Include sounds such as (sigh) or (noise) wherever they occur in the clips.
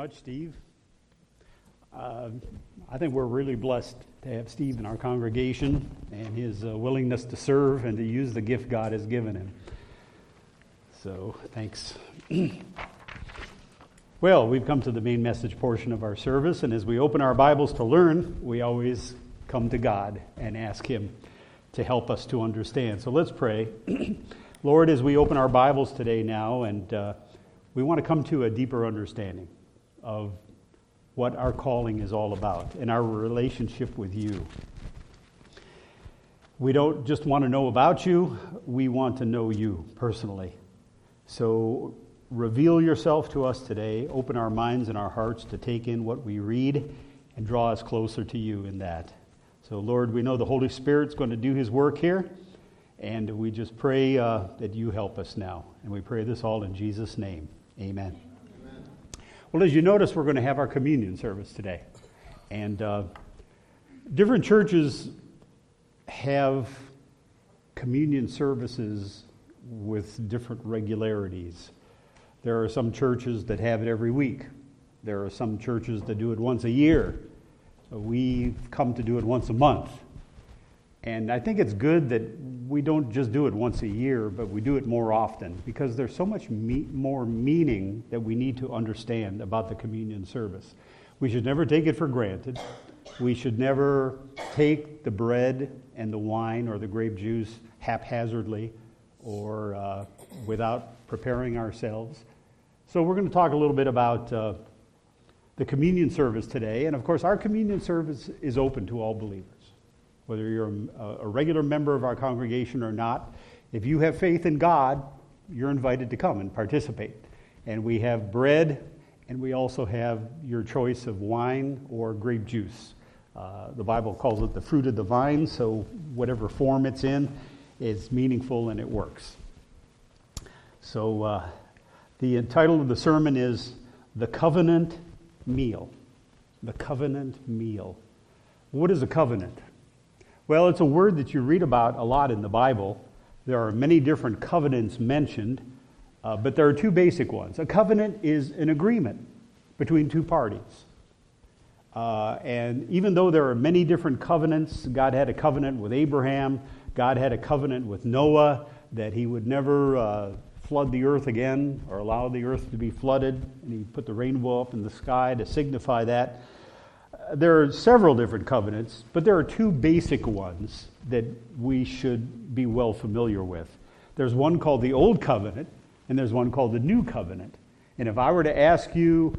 much, Steve. Uh, I think we're really blessed to have Steve in our congregation and his uh, willingness to serve and to use the gift God has given him. So, thanks. (clears throat) well, we've come to the main message portion of our service, and as we open our Bibles to learn, we always come to God and ask Him to help us to understand. So, let's pray. (clears throat) Lord, as we open our Bibles today now, and uh, we want to come to a deeper understanding of what our calling is all about and our relationship with you. We don't just want to know about you, we want to know you personally. So reveal yourself to us today, open our minds and our hearts to take in what we read, and draw us closer to you in that. So, Lord, we know the Holy Spirit's going to do his work here, and we just pray uh, that you help us now. And we pray this all in Jesus' name. Amen. Well, as you notice, we're going to have our communion service today. And uh, different churches have communion services with different regularities. There are some churches that have it every week, there are some churches that do it once a year. We've come to do it once a month. And I think it's good that we don't just do it once a year, but we do it more often because there's so much me- more meaning that we need to understand about the communion service. We should never take it for granted. We should never take the bread and the wine or the grape juice haphazardly or uh, without preparing ourselves. So, we're going to talk a little bit about uh, the communion service today. And of course, our communion service is open to all believers whether you're a, a regular member of our congregation or not. If you have faith in God, you're invited to come and participate. And we have bread, and we also have your choice of wine or grape juice. Uh, the Bible calls it the fruit of the vine, so whatever form it's in, it's meaningful and it works. So, uh, the title of the sermon is The Covenant Meal. The Covenant Meal. What is a covenant? Well, it's a word that you read about a lot in the Bible. There are many different covenants mentioned, uh, but there are two basic ones. A covenant is an agreement between two parties. Uh, and even though there are many different covenants, God had a covenant with Abraham, God had a covenant with Noah that he would never uh, flood the earth again or allow the earth to be flooded, and he put the rainbow up in the sky to signify that there are several different covenants, but there are two basic ones that we should be well familiar with. There's one called the Old Covenant, and there's one called the New Covenant. And if I were to ask you,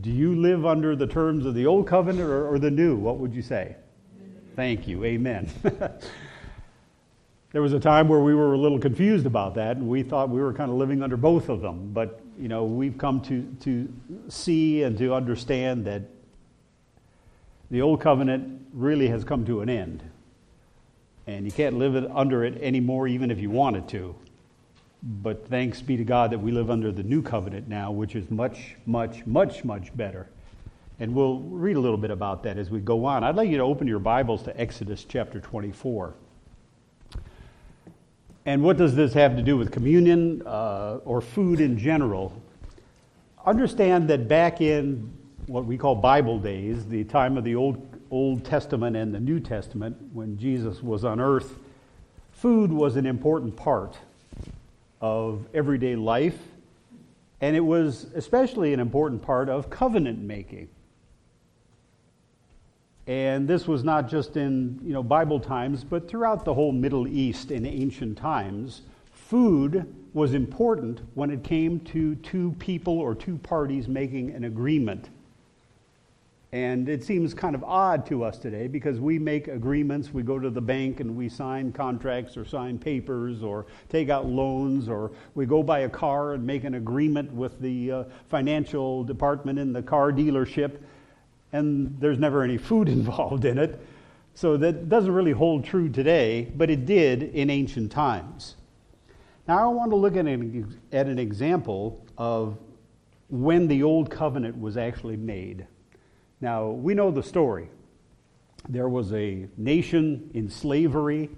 do you live under the terms of the Old Covenant or, or the New, what would you say? Thank you. Amen. (laughs) there was a time where we were a little confused about that, and we thought we were kind of living under both of them. But, you know, we've come to, to see and to understand that the old covenant really has come to an end. And you can't live under it anymore, even if you wanted to. But thanks be to God that we live under the new covenant now, which is much, much, much, much better. And we'll read a little bit about that as we go on. I'd like you to open your Bibles to Exodus chapter 24. And what does this have to do with communion uh, or food in general? Understand that back in what we call Bible days, the time of the Old, Old Testament and the New Testament, when Jesus was on earth, food was an important part of everyday life, and it was especially an important part of covenant making. And this was not just in you know, Bible times, but throughout the whole Middle East in ancient times. Food was important when it came to two people or two parties making an agreement. And it seems kind of odd to us today because we make agreements, we go to the bank and we sign contracts or sign papers or take out loans, or we go buy a car and make an agreement with the uh, financial department in the car dealership, and there's never any food (laughs) involved in it. So that doesn't really hold true today, but it did in ancient times. Now, I want to look at an, at an example of when the Old Covenant was actually made. Now, we know the story. There was a nation in slavery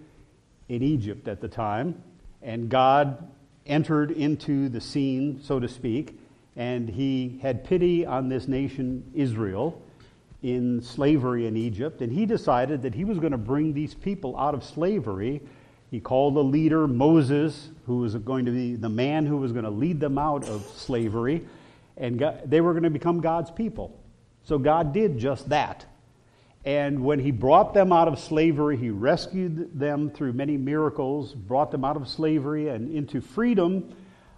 in Egypt at the time, and God entered into the scene, so to speak, and he had pity on this nation, Israel, in slavery in Egypt, and he decided that he was going to bring these people out of slavery. He called a leader Moses, who was going to be the man who was going to lead them out of slavery, and God, they were going to become God's people. So God did just that. And when he brought them out of slavery, he rescued them through many miracles, brought them out of slavery and into freedom.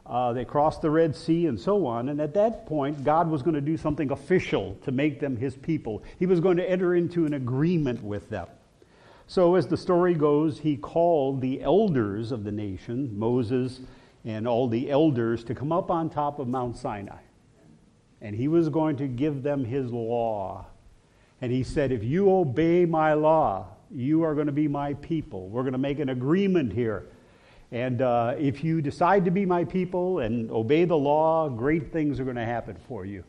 Uh, they crossed the Red Sea and so on. And at that point, God was going to do something official to make them his people. He was going to enter into an agreement with them. So, as the story goes, he called the elders of the nation, Moses and all the elders, to come up on top of Mount Sinai. And he was going to give them his law and he said, If you obey my law, you are going to be my people. We're going to make an agreement here. And uh, if you decide to be my people and obey the law, great things are going to happen for you.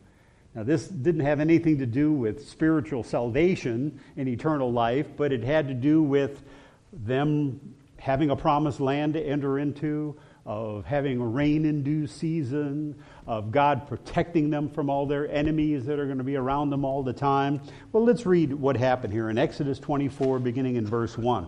Now, this didn't have anything to do with spiritual salvation and eternal life, but it had to do with them having a promised land to enter into, of having a rain in due season, of God protecting them from all their enemies that are going to be around them all the time. Well, let's read what happened here in Exodus 24, beginning in verse 1.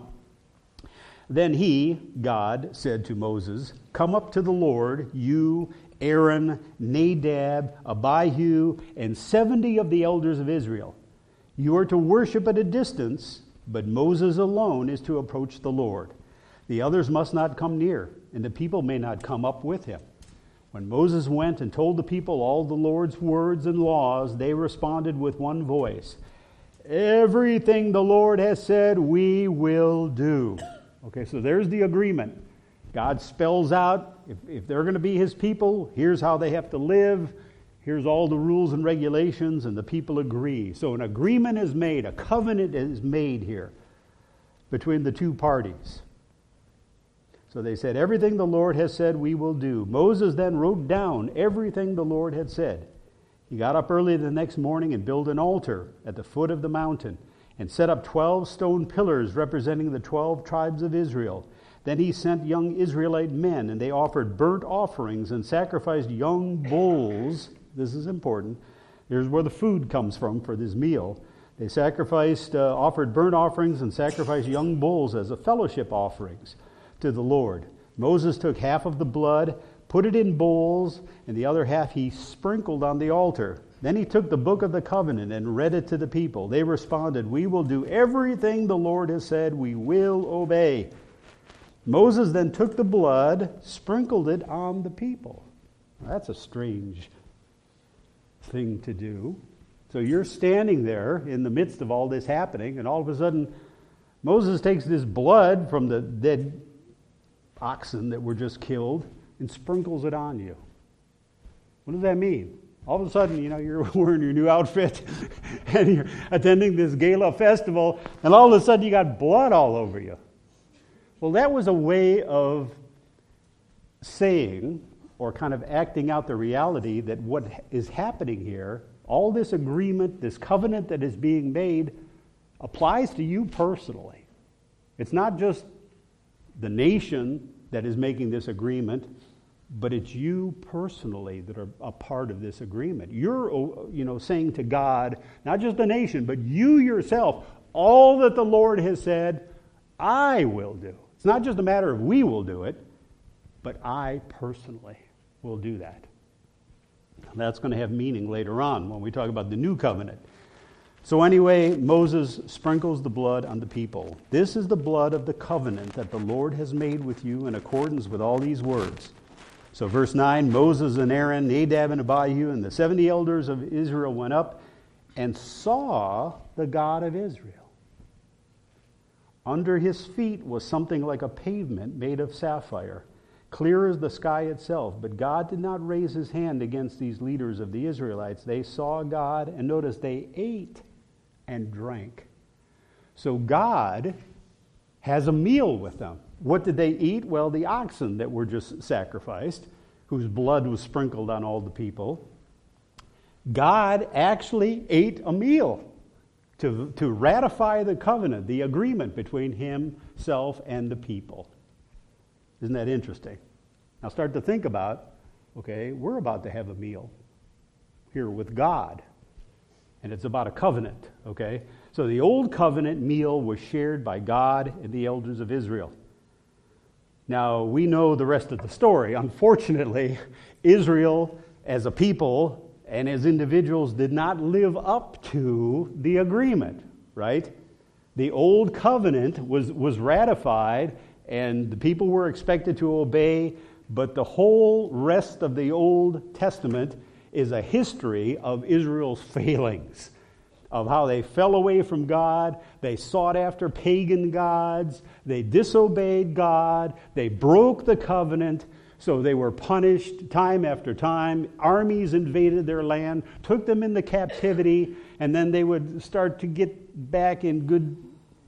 Then he, God, said to Moses, Come up to the Lord, you, Aaron, Nadab, Abihu, and 70 of the elders of Israel. You are to worship at a distance, but Moses alone is to approach the Lord. The others must not come near, and the people may not come up with him. When Moses went and told the people all the Lord's words and laws, they responded with one voice Everything the Lord has said, we will do. Okay, so there's the agreement. God spells out if, if they're going to be his people, here's how they have to live. Here's all the rules and regulations, and the people agree. So an agreement is made, a covenant is made here between the two parties. So they said, Everything the Lord has said, we will do. Moses then wrote down everything the Lord had said. He got up early the next morning and built an altar at the foot of the mountain and set up 12 stone pillars representing the 12 tribes of Israel. Then he sent young Israelite men, and they offered burnt offerings and sacrificed young bulls. This is important. Here's where the food comes from for this meal. They sacrificed, uh, offered burnt offerings and sacrificed young bulls as a fellowship offerings to the Lord. Moses took half of the blood, put it in bowls, and the other half he sprinkled on the altar. Then he took the book of the covenant and read it to the people. They responded, We will do everything the Lord has said, we will obey. Moses then took the blood, sprinkled it on the people. That's a strange thing to do. So you're standing there in the midst of all this happening, and all of a sudden, Moses takes this blood from the dead oxen that were just killed and sprinkles it on you. What does that mean? All of a sudden, you know, you're (laughs) wearing your new outfit (laughs) and you're attending this gala festival, and all of a sudden you got blood all over you. Well, that was a way of saying or kind of acting out the reality that what is happening here, all this agreement, this covenant that is being made, applies to you personally. It's not just the nation that is making this agreement, but it's you personally that are a part of this agreement. You're, oh, you know, saying to God, not just the nation, but you yourself, all that the Lord has said, I will do. It's not just a matter of we will do it, but I personally will do that. That's going to have meaning later on when we talk about the new covenant. So, anyway, Moses sprinkles the blood on the people. This is the blood of the covenant that the Lord has made with you in accordance with all these words. So, verse 9 Moses and Aaron, Nadab and Abihu, and the 70 elders of Israel went up and saw the God of Israel. Under his feet was something like a pavement made of sapphire, clear as the sky itself. But God did not raise his hand against these leaders of the Israelites. They saw God, and notice they ate and drank. So God has a meal with them. What did they eat? Well, the oxen that were just sacrificed, whose blood was sprinkled on all the people. God actually ate a meal to, to ratify the covenant, the agreement between himself and the people. Isn't that interesting? Now start to think about okay, we're about to have a meal here with God. And it's about a covenant, okay? So the old covenant meal was shared by God and the elders of Israel. Now, we know the rest of the story. Unfortunately, (laughs) Israel as a people and as individuals did not live up to the agreement, right? The old covenant was, was ratified and the people were expected to obey, but the whole rest of the Old Testament is a history of Israel's (laughs) failings of how they fell away from God, they sought after pagan gods, they disobeyed God, they broke the covenant, so they were punished time after time. Armies invaded their land, took them into captivity, and then they would start to get back in good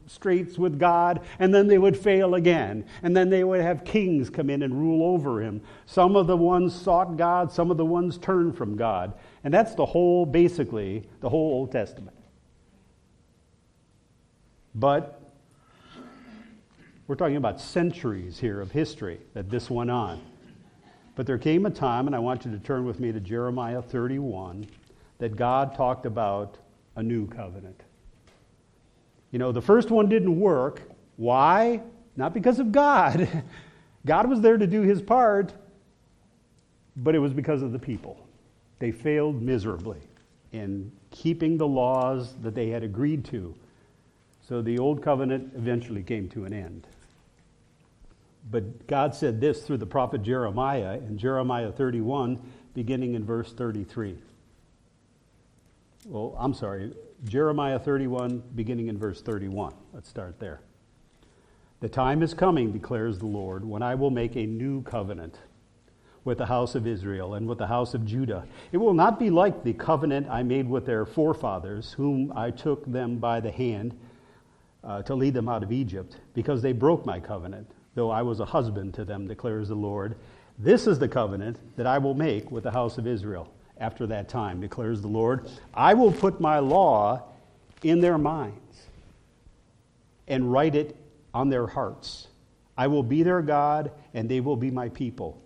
straits with God, and then they would fail again. And then they would have kings come in and rule over him. Some of the ones sought God, some of the ones turned from God. And that's the whole, basically, the whole Old Testament. But we're talking about centuries here of history that this went on. But there came a time, and I want you to turn with me to Jeremiah 31, that God talked about a new covenant. You know, the first one didn't work. Why? Not because of God. (laughs) God was there to do his part, but it was because of the people. They failed miserably in keeping the laws that they had agreed to. So the old covenant eventually came to an end. But God said this through the prophet Jeremiah in Jeremiah 31, beginning in verse 33. Well, I'm sorry, Jeremiah 31, beginning in verse 31. Let's start there. The time is coming, declares the Lord, when I will make a new covenant with the house of Israel and with the house of Judah. It will not be like the covenant I made with their forefathers, whom I took them by the hand uh, to lead them out of Egypt, because they broke my covenant, though I was a husband to them, declares the Lord. This is the covenant that I will make with the house of Israel after that time, declares the Lord. I will put my law in their minds and write it on their hearts. I will be their God, and they will be my people.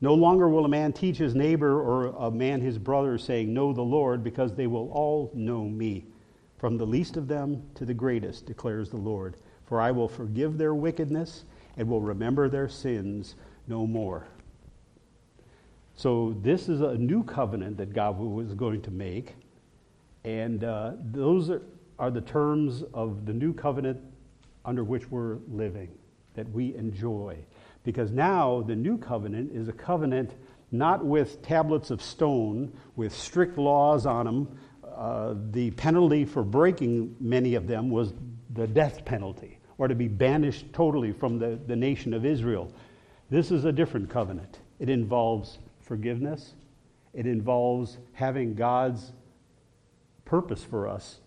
No longer will a man teach his neighbor or a man his brother, saying, Know the Lord, because they will all know me, from the least of them to the greatest, declares the Lord. For I will forgive their wickedness and will remember their sins no more. So, this is a new covenant that God was going to make. And uh, those are, are the terms of the new covenant under which we're living, that we enjoy. Because now the new covenant is a covenant not with tablets of stone, with strict laws on them. Uh, the penalty for breaking many of them was the death penalty, or to be banished totally from the, the nation of Israel. This is a different covenant. It involves forgiveness. It involves having God's purpose for us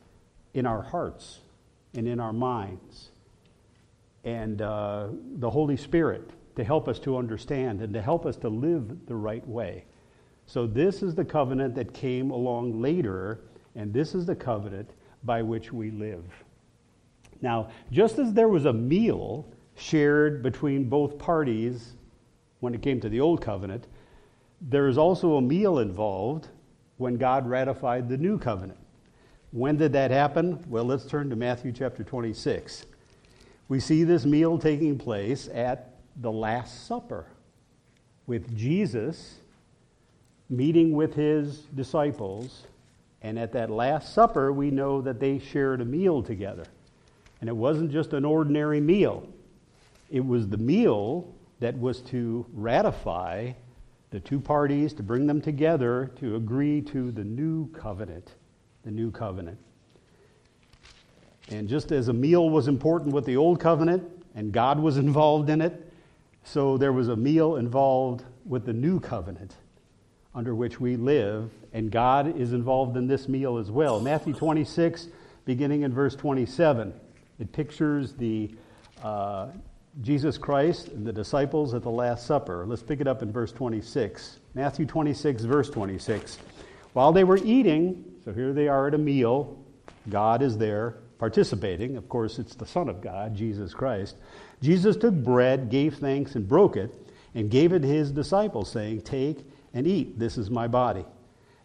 in our hearts and in our minds. And uh, the Holy Spirit to help us to understand and to help us to live the right way. So, this is the covenant that came along later, and this is the covenant by which we live. Now, just as there was a meal shared between both parties when it came to the Old Covenant, there is also a meal involved when God ratified the new covenant. When did that happen? Well, let's turn to Matthew chapter 26. We see this meal taking place at the Last Supper with Jesus meeting with his disciples. And at that Last Supper, we know that they shared a meal together. And it wasn't just an ordinary meal, it was the meal that was to ratify the two parties to bring them together to agree to the new covenant. The new covenant. And just as a meal was important with the old covenant and God was (laughs) involved in it, so there was a meal involved with the new covenant under which we live, and God is involved in this meal as well. Matthew 26, beginning in verse 27, it pictures the uh, Jesus Christ and the disciples at the Last Supper. Let's pick it up in verse 26. Matthew 26, verse 26. While they were eating, so here they are at a meal, God is there participating. Of course, it's the Son of God, Jesus Christ. Jesus took bread, gave thanks, and broke it, and gave it to his disciples, saying, Take and eat. This is my body.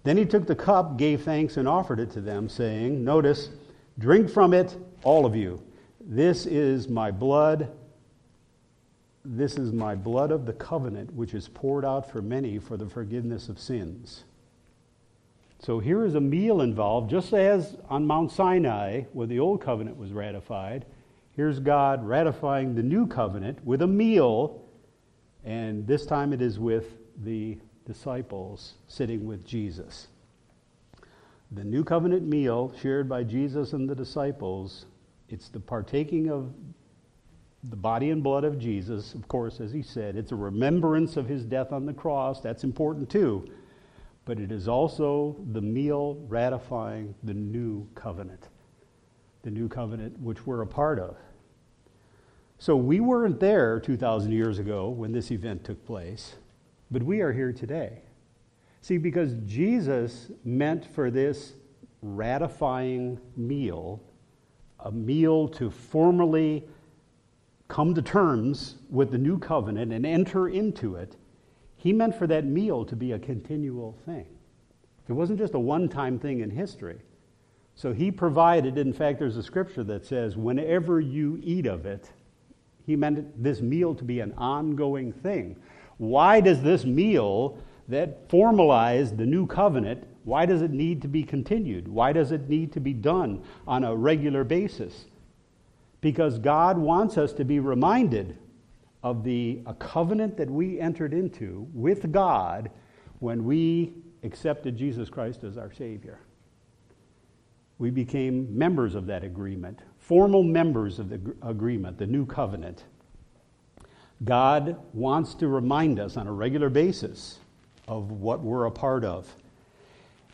Then he took the cup, gave thanks, and offered it to them, saying, Notice, drink from it, all of you. This is my blood. This is my blood of the covenant, which is poured out for many for the forgiveness of sins. So here is a meal involved, just as on Mount Sinai, where the old covenant was ratified. Here's God ratifying the new covenant with a meal, and this time it is with the disciples sitting with Jesus. The new covenant meal shared by Jesus and the disciples, it's the partaking of the body and blood of Jesus, of course, as he said. It's a remembrance of his death on the cross. That's important too but it is also the meal ratifying the new covenant, the new covenant which we're a part of. So we weren't there 2,000 years ago when this event took place, but we are here today. See, because Jesus meant for this ratifying meal, a meal to formally come to terms with the new covenant and enter into it he meant for that meal to be a continual thing. It wasn't just a one time thing in history. So he provided, in fact, there's a scripture that says, whenever you eat of it, he meant this meal to be an ongoing thing. Why does this meal that formalized the new covenant, why does it need to be continued? Why does it need to be done on a regular basis? Because God wants us to be reminded of the a covenant that we entered into with God when we accepted Jesus Christ as our Savior. We became members of that agreement, formal members of the agreement, the new covenant. God wants to remind us on a regular basis of what we're a part of.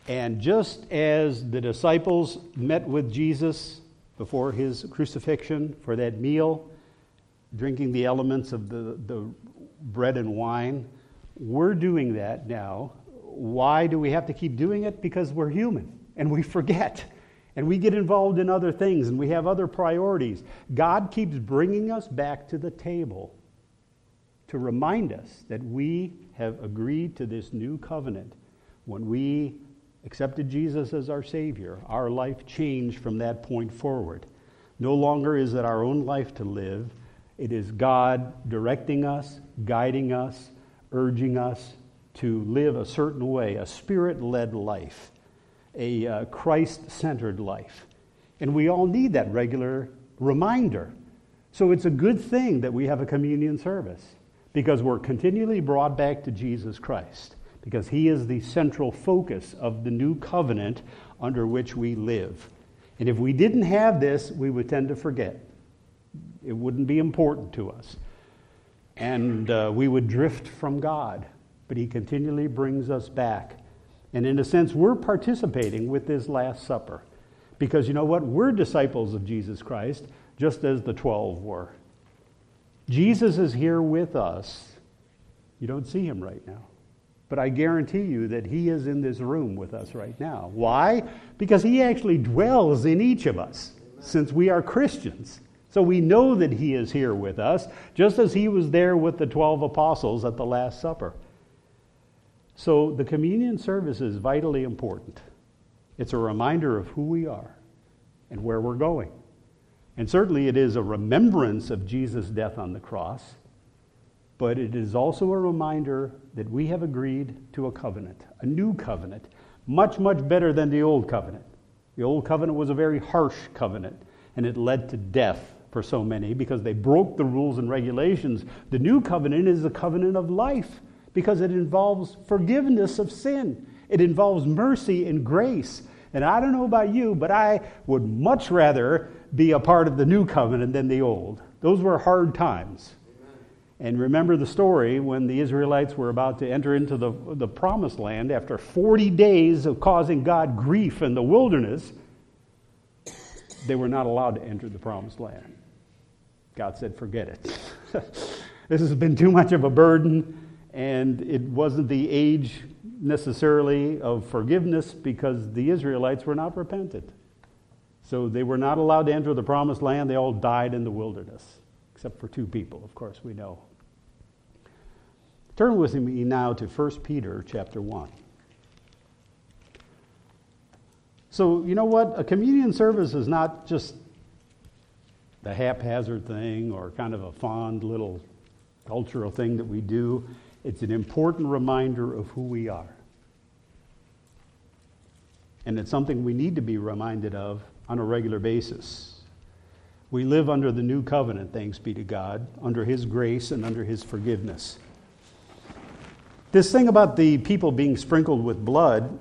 And just as the disciples met with Jesus before his crucifixion for that meal, drinking the elements of the, the bread and wine. We're doing that now. Why do we have to keep doing it? Because we're human and we forget and we get involved in other things and we have other priorities. God keeps bringing us back to the table to remind us that we have agreed to this new covenant. When we accepted Jesus as our Savior, our life changed from that point forward. No longer is it our own life to live, it is God directing us, guiding us, urging us to live a certain way, a spirit led life, a uh, Christ centered life. And we all need that regular reminder. So it's a good thing that we have a communion service because we're continually brought back to Jesus Christ, because He is the central focus of the new covenant under which we live. And if we didn't have this, we would tend to forget it wouldn't be important to us. And uh, we would drift from God. But He continually brings us back. And in a sense, we're participating with this Last Supper. Because you know what? We're disciples of Jesus Christ, just as the 12 were. Jesus is here with us. You don't see him right now. But I guarantee you that he is in this room with us right now. Why? Because he actually dwells in each of us, since we are Christians. So we know that he is here with us, just as he was there with the 12 apostles at the Last Supper. So the communion service is vitally important. It's a reminder of who we are and where we're going. And certainly it is a remembrance of Jesus' death on the cross, but it is also a reminder that we have agreed to a covenant, a new covenant, much, much better than the old covenant. The old covenant was a very harsh covenant, and it led to death for so many because they broke the rules and regulations. The new covenant is a covenant of life because it involves forgiveness of sin, it involves mercy and grace. And I don't know about you, but I would much rather be a part of the new covenant than the old. Those were hard times. And remember the story when the Israelites were about to enter into the, the promised land after 40 days of causing God grief in the wilderness, they were not allowed to enter the promised land. God said, forget it. (laughs) this has been too much of a burden, and it wasn't the age necessarily of forgiveness because the Israelites were not repentant. So they were not allowed to enter the promised land. They all died in the wilderness, except for two people, of course, we know. Turn with me now to 1 Peter chapter 1. So, you know what? A communion service is not just the haphazard thing or kind of a fond little cultural thing that we do. It's an important reminder of who we are. And it's something we need to be reminded of on a regular basis. We live under the new covenant, thanks be to God, under His grace and under His forgiveness. This thing about the people being sprinkled with blood,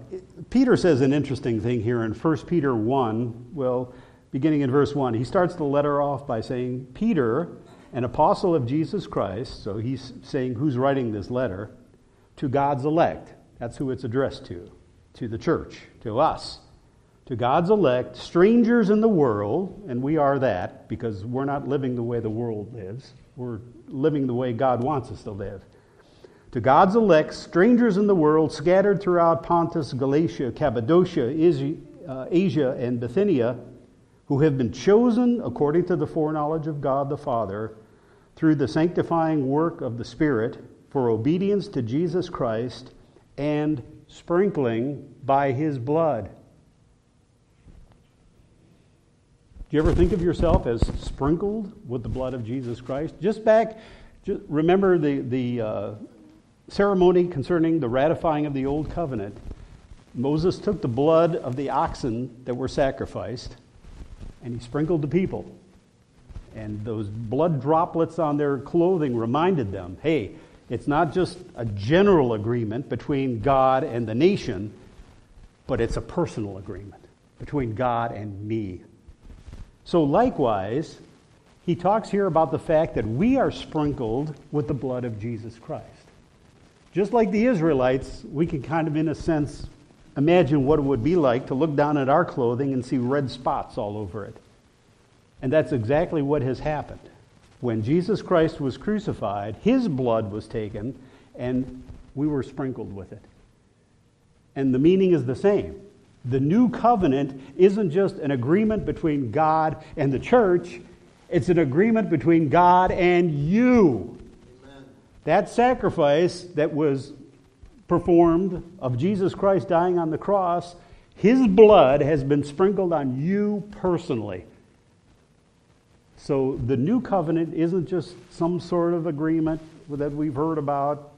Peter says an interesting thing here in 1 Peter 1. Well, beginning in verse 1, he starts the letter off by saying, Peter, an apostle of Jesus Christ, so he's saying who's writing this letter, to God's elect. That's who it's addressed to, to the church, to us. To God's elect, strangers in the world, and we are that because we're not living the way the world lives. We're living the way God wants us to live to God's elect, strangers in the world, scattered throughout Pontus, Galatia, Cappadocia, uh, Asia, and Bithynia, who have been chosen according to the foreknowledge of God the Father through the sanctifying work of the Spirit for obedience to Jesus Christ and sprinkling by his blood. Do you ever think of yourself as sprinkled with the blood of Jesus Christ? Just back, just remember the, the uh, ceremony concerning the ratifying of the old covenant, Moses took the blood of the oxen that were sacrificed and he sprinkled the people. And those blood droplets on their clothing reminded them hey, it's not just a general agreement between God and the nation, but it's a personal agreement between God and me. So, likewise, he talks here about the fact that we are sprinkled with the blood of Jesus Christ. Just like the Israelites, we can kind of, in a sense, imagine what it would be like to look down at our clothing and see red spots all over it. And that's exactly what has happened. When Jesus Christ was crucified, his blood was taken, and we were sprinkled with it. And the meaning is the same. The new covenant isn't just an agreement between God and the church, it's an agreement between God and you. That sacrifice that was performed of Jesus Christ dying on the cross, his blood has been sprinkled on you personally. So the new covenant isn't just some sort of agreement that we've heard about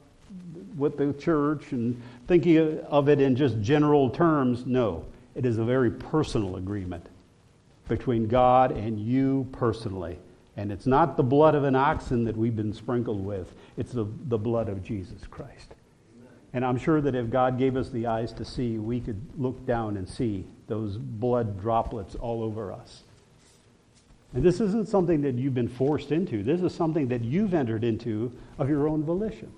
with the church and thinking of it in just general terms. No, it is a very personal agreement between God and you personally. And it's not the blood of an oxen that we've been sprinkled with, it's the, the blood of Jesus Christ. And I'm sure that if God gave us the eyes to see, we could look down and see those blood droplets all over us. And this isn't something that you've been forced into. This is something that you've entered into of your own volition.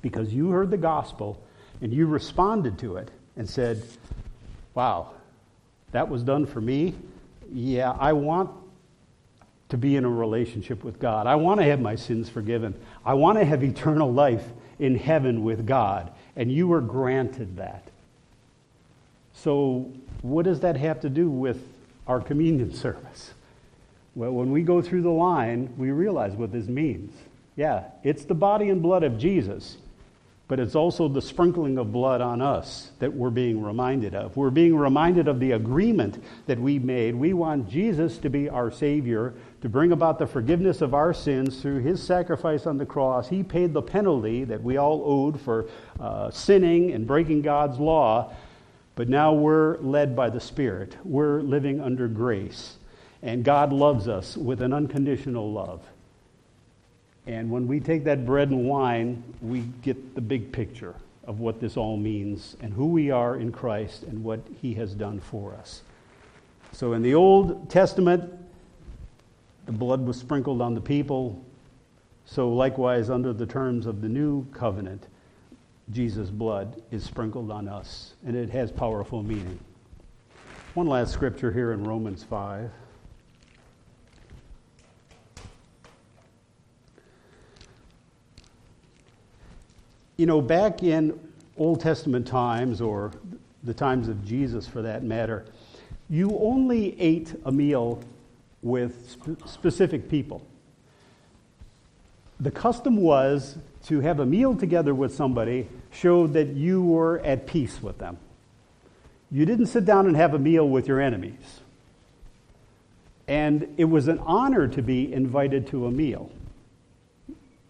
Because you heard the gospel and you responded to it and said, Wow, that was done for me. Yeah, I want to be in a relationship with God. I want to have my sins forgiven. I want to have eternal life in heaven with God. And you were granted that. So, what does that have to do with our communion service? Well, when we go through the line, we realize what this means. Yeah, it's the body and blood of Jesus but it's also the sprinkling of blood on us that we're being reminded of. We're being reminded of the agreement that we made. We want Jesus to be our Savior, to bring about the forgiveness of our sins through His sacrifice on the cross. He paid the penalty that we all owed for uh, sinning and breaking God's law, but now we're led by the Spirit. We're living under grace, and God loves us with an unconditional love. And when we take that bread and wine, we get the big picture of what this all means and who we are in Christ and what he has done for us. So in the Old Testament, the blood was sprinkled on the people. So likewise, under the terms of the new covenant, Jesus' blood is sprinkled on us, and it has powerful meaning. One last scripture here in Romans 5. You know, back in Old Testament times, or the times of Jesus for that matter, you only ate a meal with sp- specific people. the custom was to have a meal together with somebody showed that you were at peace with them. You didn't sit down and have a meal with your enemies. And it was an honor to be invited to a meal.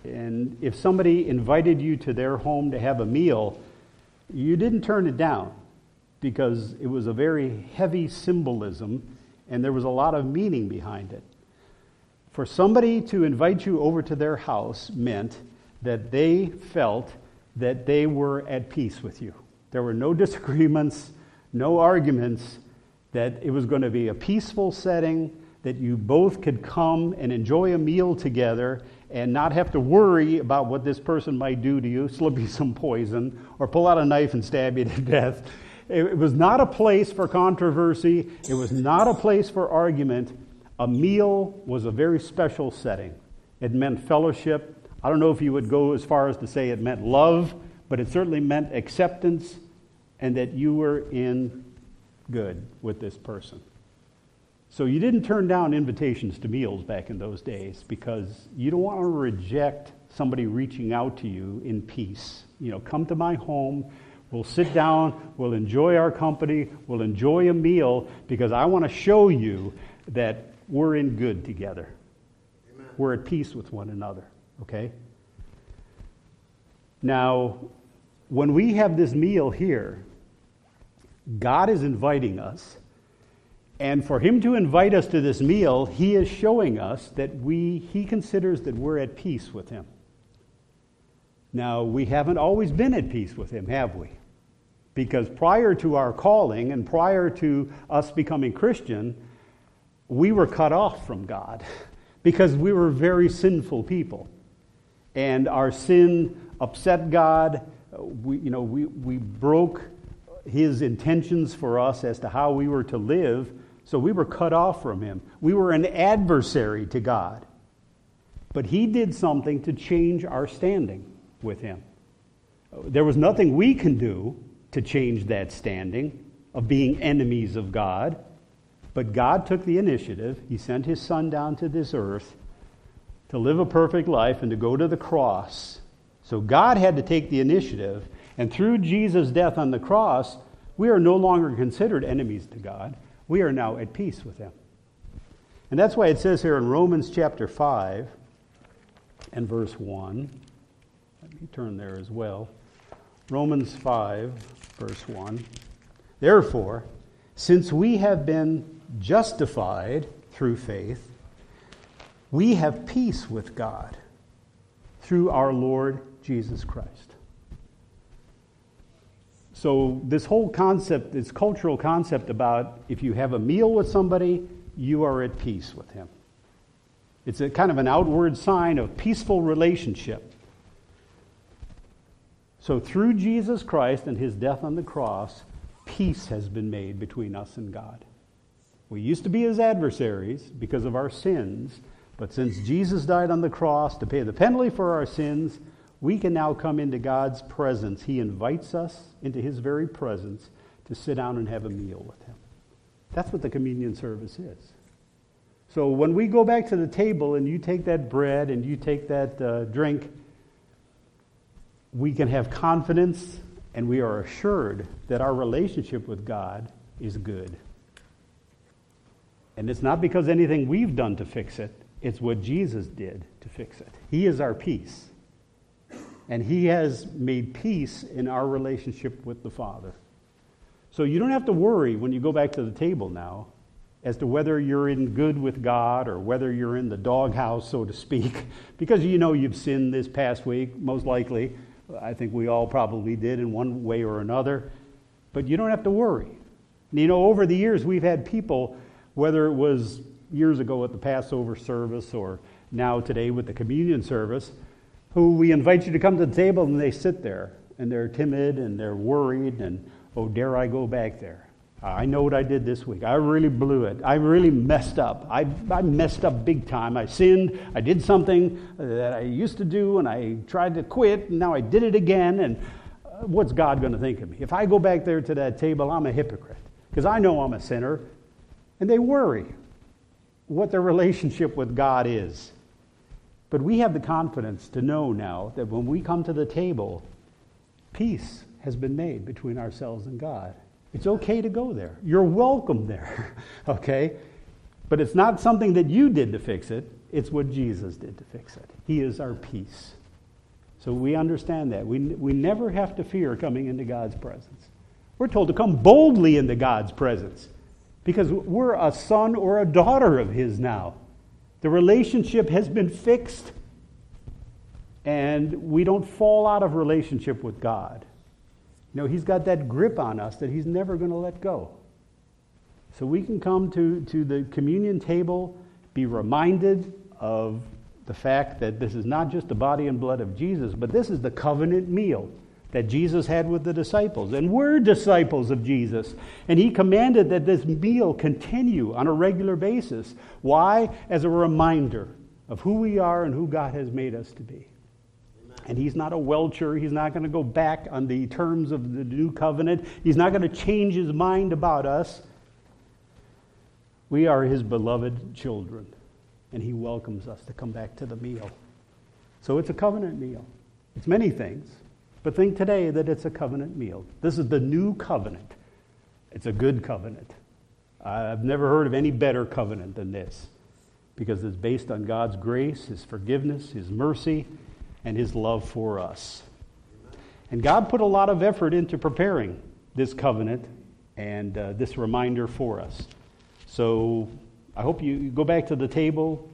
And if somebody invited you to their home to have a meal, you didn't turn it down because it was a very heavy symbolism and there was a lot of meaning behind it. For somebody to invite you over to their house meant that they felt that they were at peace with you. There were no (laughs) disagreements, no arguments, that it was going to be a peaceful setting, that you both could come and enjoy a meal together and not have to worry about what this person might do to you, slip you some poison, or pull out a knife and stab you to (laughs) death. It was not a place for controversy, it was not a place for argument. A meal was a very special setting. It meant fellowship. I don't know if you would go as far as to say it meant love, but it certainly meant acceptance and that you were in good with this person. So you didn't turn down invitations to meals back in those days because you don't want to reject somebody reaching out to you in peace. You know, come to my home. We'll sit down. We'll enjoy our company. We'll enjoy a meal because I want to show you that we're in good together. Amen. We're at peace with one another. Okay? Now, when we have this meal here, God is inviting us and for him to invite us to this meal, he is showing us that we, he considers that we're at peace with him. Now, we haven't always been at peace with him, have we? Because prior to our calling and prior to us becoming Christian, we were cut off from God (laughs) because we were very sinful people. And our sin upset God. We, you know, we, we broke his intentions for us as to how we were to live. So we were cut off from him. We were an adversary to God. But he did something to change our standing with him. There was nothing we can do to change that standing of being enemies of God. But God took the initiative. He sent his son down to this earth to live a perfect life and to go to the cross. So God had to take the initiative. And through Jesus' death on the cross, we are no longer considered enemies to God we are now at peace with him. And that's why it says here in Romans chapter 5 and verse 1. Let me turn there as well. Romans 5, verse 1. Therefore, since we have been justified through faith, we have peace with God through our Lord Jesus Christ. So, this whole concept, this cultural concept about if you have a meal with somebody, you are at peace with him. It's a kind of an outward sign of peaceful relationship. So, through Jesus Christ and his death on the cross, peace has been made between us and God. We used to be his adversaries because of our sins, but since Jesus died on the cross to pay the penalty for our sins, we can now come into God's presence. He invites us into His very presence to sit down and have a meal with Him. That's what the communion service is. So when we go back to the table and you take that bread and you take that uh, drink, we can have confidence and we are assured that our relationship with God is good. And it's not because anything we've done to fix it, it's what Jesus did to fix it. He is our peace. And He has made peace in our relationship with the Father. So you don't have to worry when you go back to the table now as to whether you're in good with God or whether you're in the doghouse, so to speak, (laughs) because you know you've sinned this past week, most likely. I think we all probably did in one way or another. But you don't have to worry. You know, over the years, we've had people, whether it was years ago at the Passover service or now today with the communion service, who we invite you to come to the table and they sit there and they're timid and they're worried and, oh, dare I go back there? I know what I did this week. I really blew it. I really messed up. I, I messed up big time. I sinned. I did something that I used to do and I tried to quit and now I did it again. And uh, what's God going to think of me? If I go back there to that table, I'm a hypocrite because I know I'm a sinner. And they worry what their relationship with God is. But we have the confidence to know now that when we come to the table, peace has been made between ourselves and God. It's okay to go there. You're welcome there, (laughs) okay? But it's not something that you did to fix it, it's what Jesus did to fix it. He is our peace. So we understand that. We, we never have to fear coming into God's presence. We're told to come boldly into God's presence because we're a son or a daughter of His now. The relationship has been fixed, and we don't fall out of relationship with God. Know, He's got that grip on us that He's never going to let go. So we can come to, to the communion table, be reminded of the fact that this is not just the body and blood of Jesus, but this is the covenant meal that Jesus had with the disciples. And we're disciples of Jesus. And he commanded that this meal continue on a regular basis. Why? As a reminder of who we are and who God has made us to be. And he's not a welcher. He's not going to go back on the terms of the new covenant. He's not going to change his mind about us. We are his beloved children, and he welcomes us to come back to the meal. So it's a covenant meal. It's many things, but think today that it's a covenant meal. This is the new covenant. It's a good covenant. I've never heard of any better covenant than this because it's based on God's grace, His forgiveness, His mercy, and His love for us. And God put a lot of effort into preparing this covenant and uh, this reminder for us. So I hope you go back to the table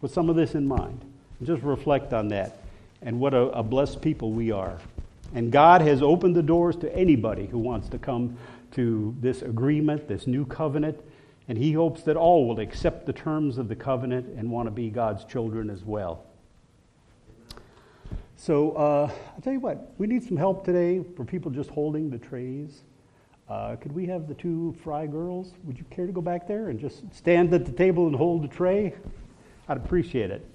with some of this in mind and just reflect on that and what a, a blessed people we are. And God has opened the doors to anybody who wants to come to this agreement, this new covenant. And He hopes that all will accept the terms of the covenant and want to be God's children as well. So uh, I'll tell you what, we need some help today for people just holding the trays. Uh, could we have the two fry girls? Would you care to go back there and just stand at the table and hold the tray? I'd appreciate it.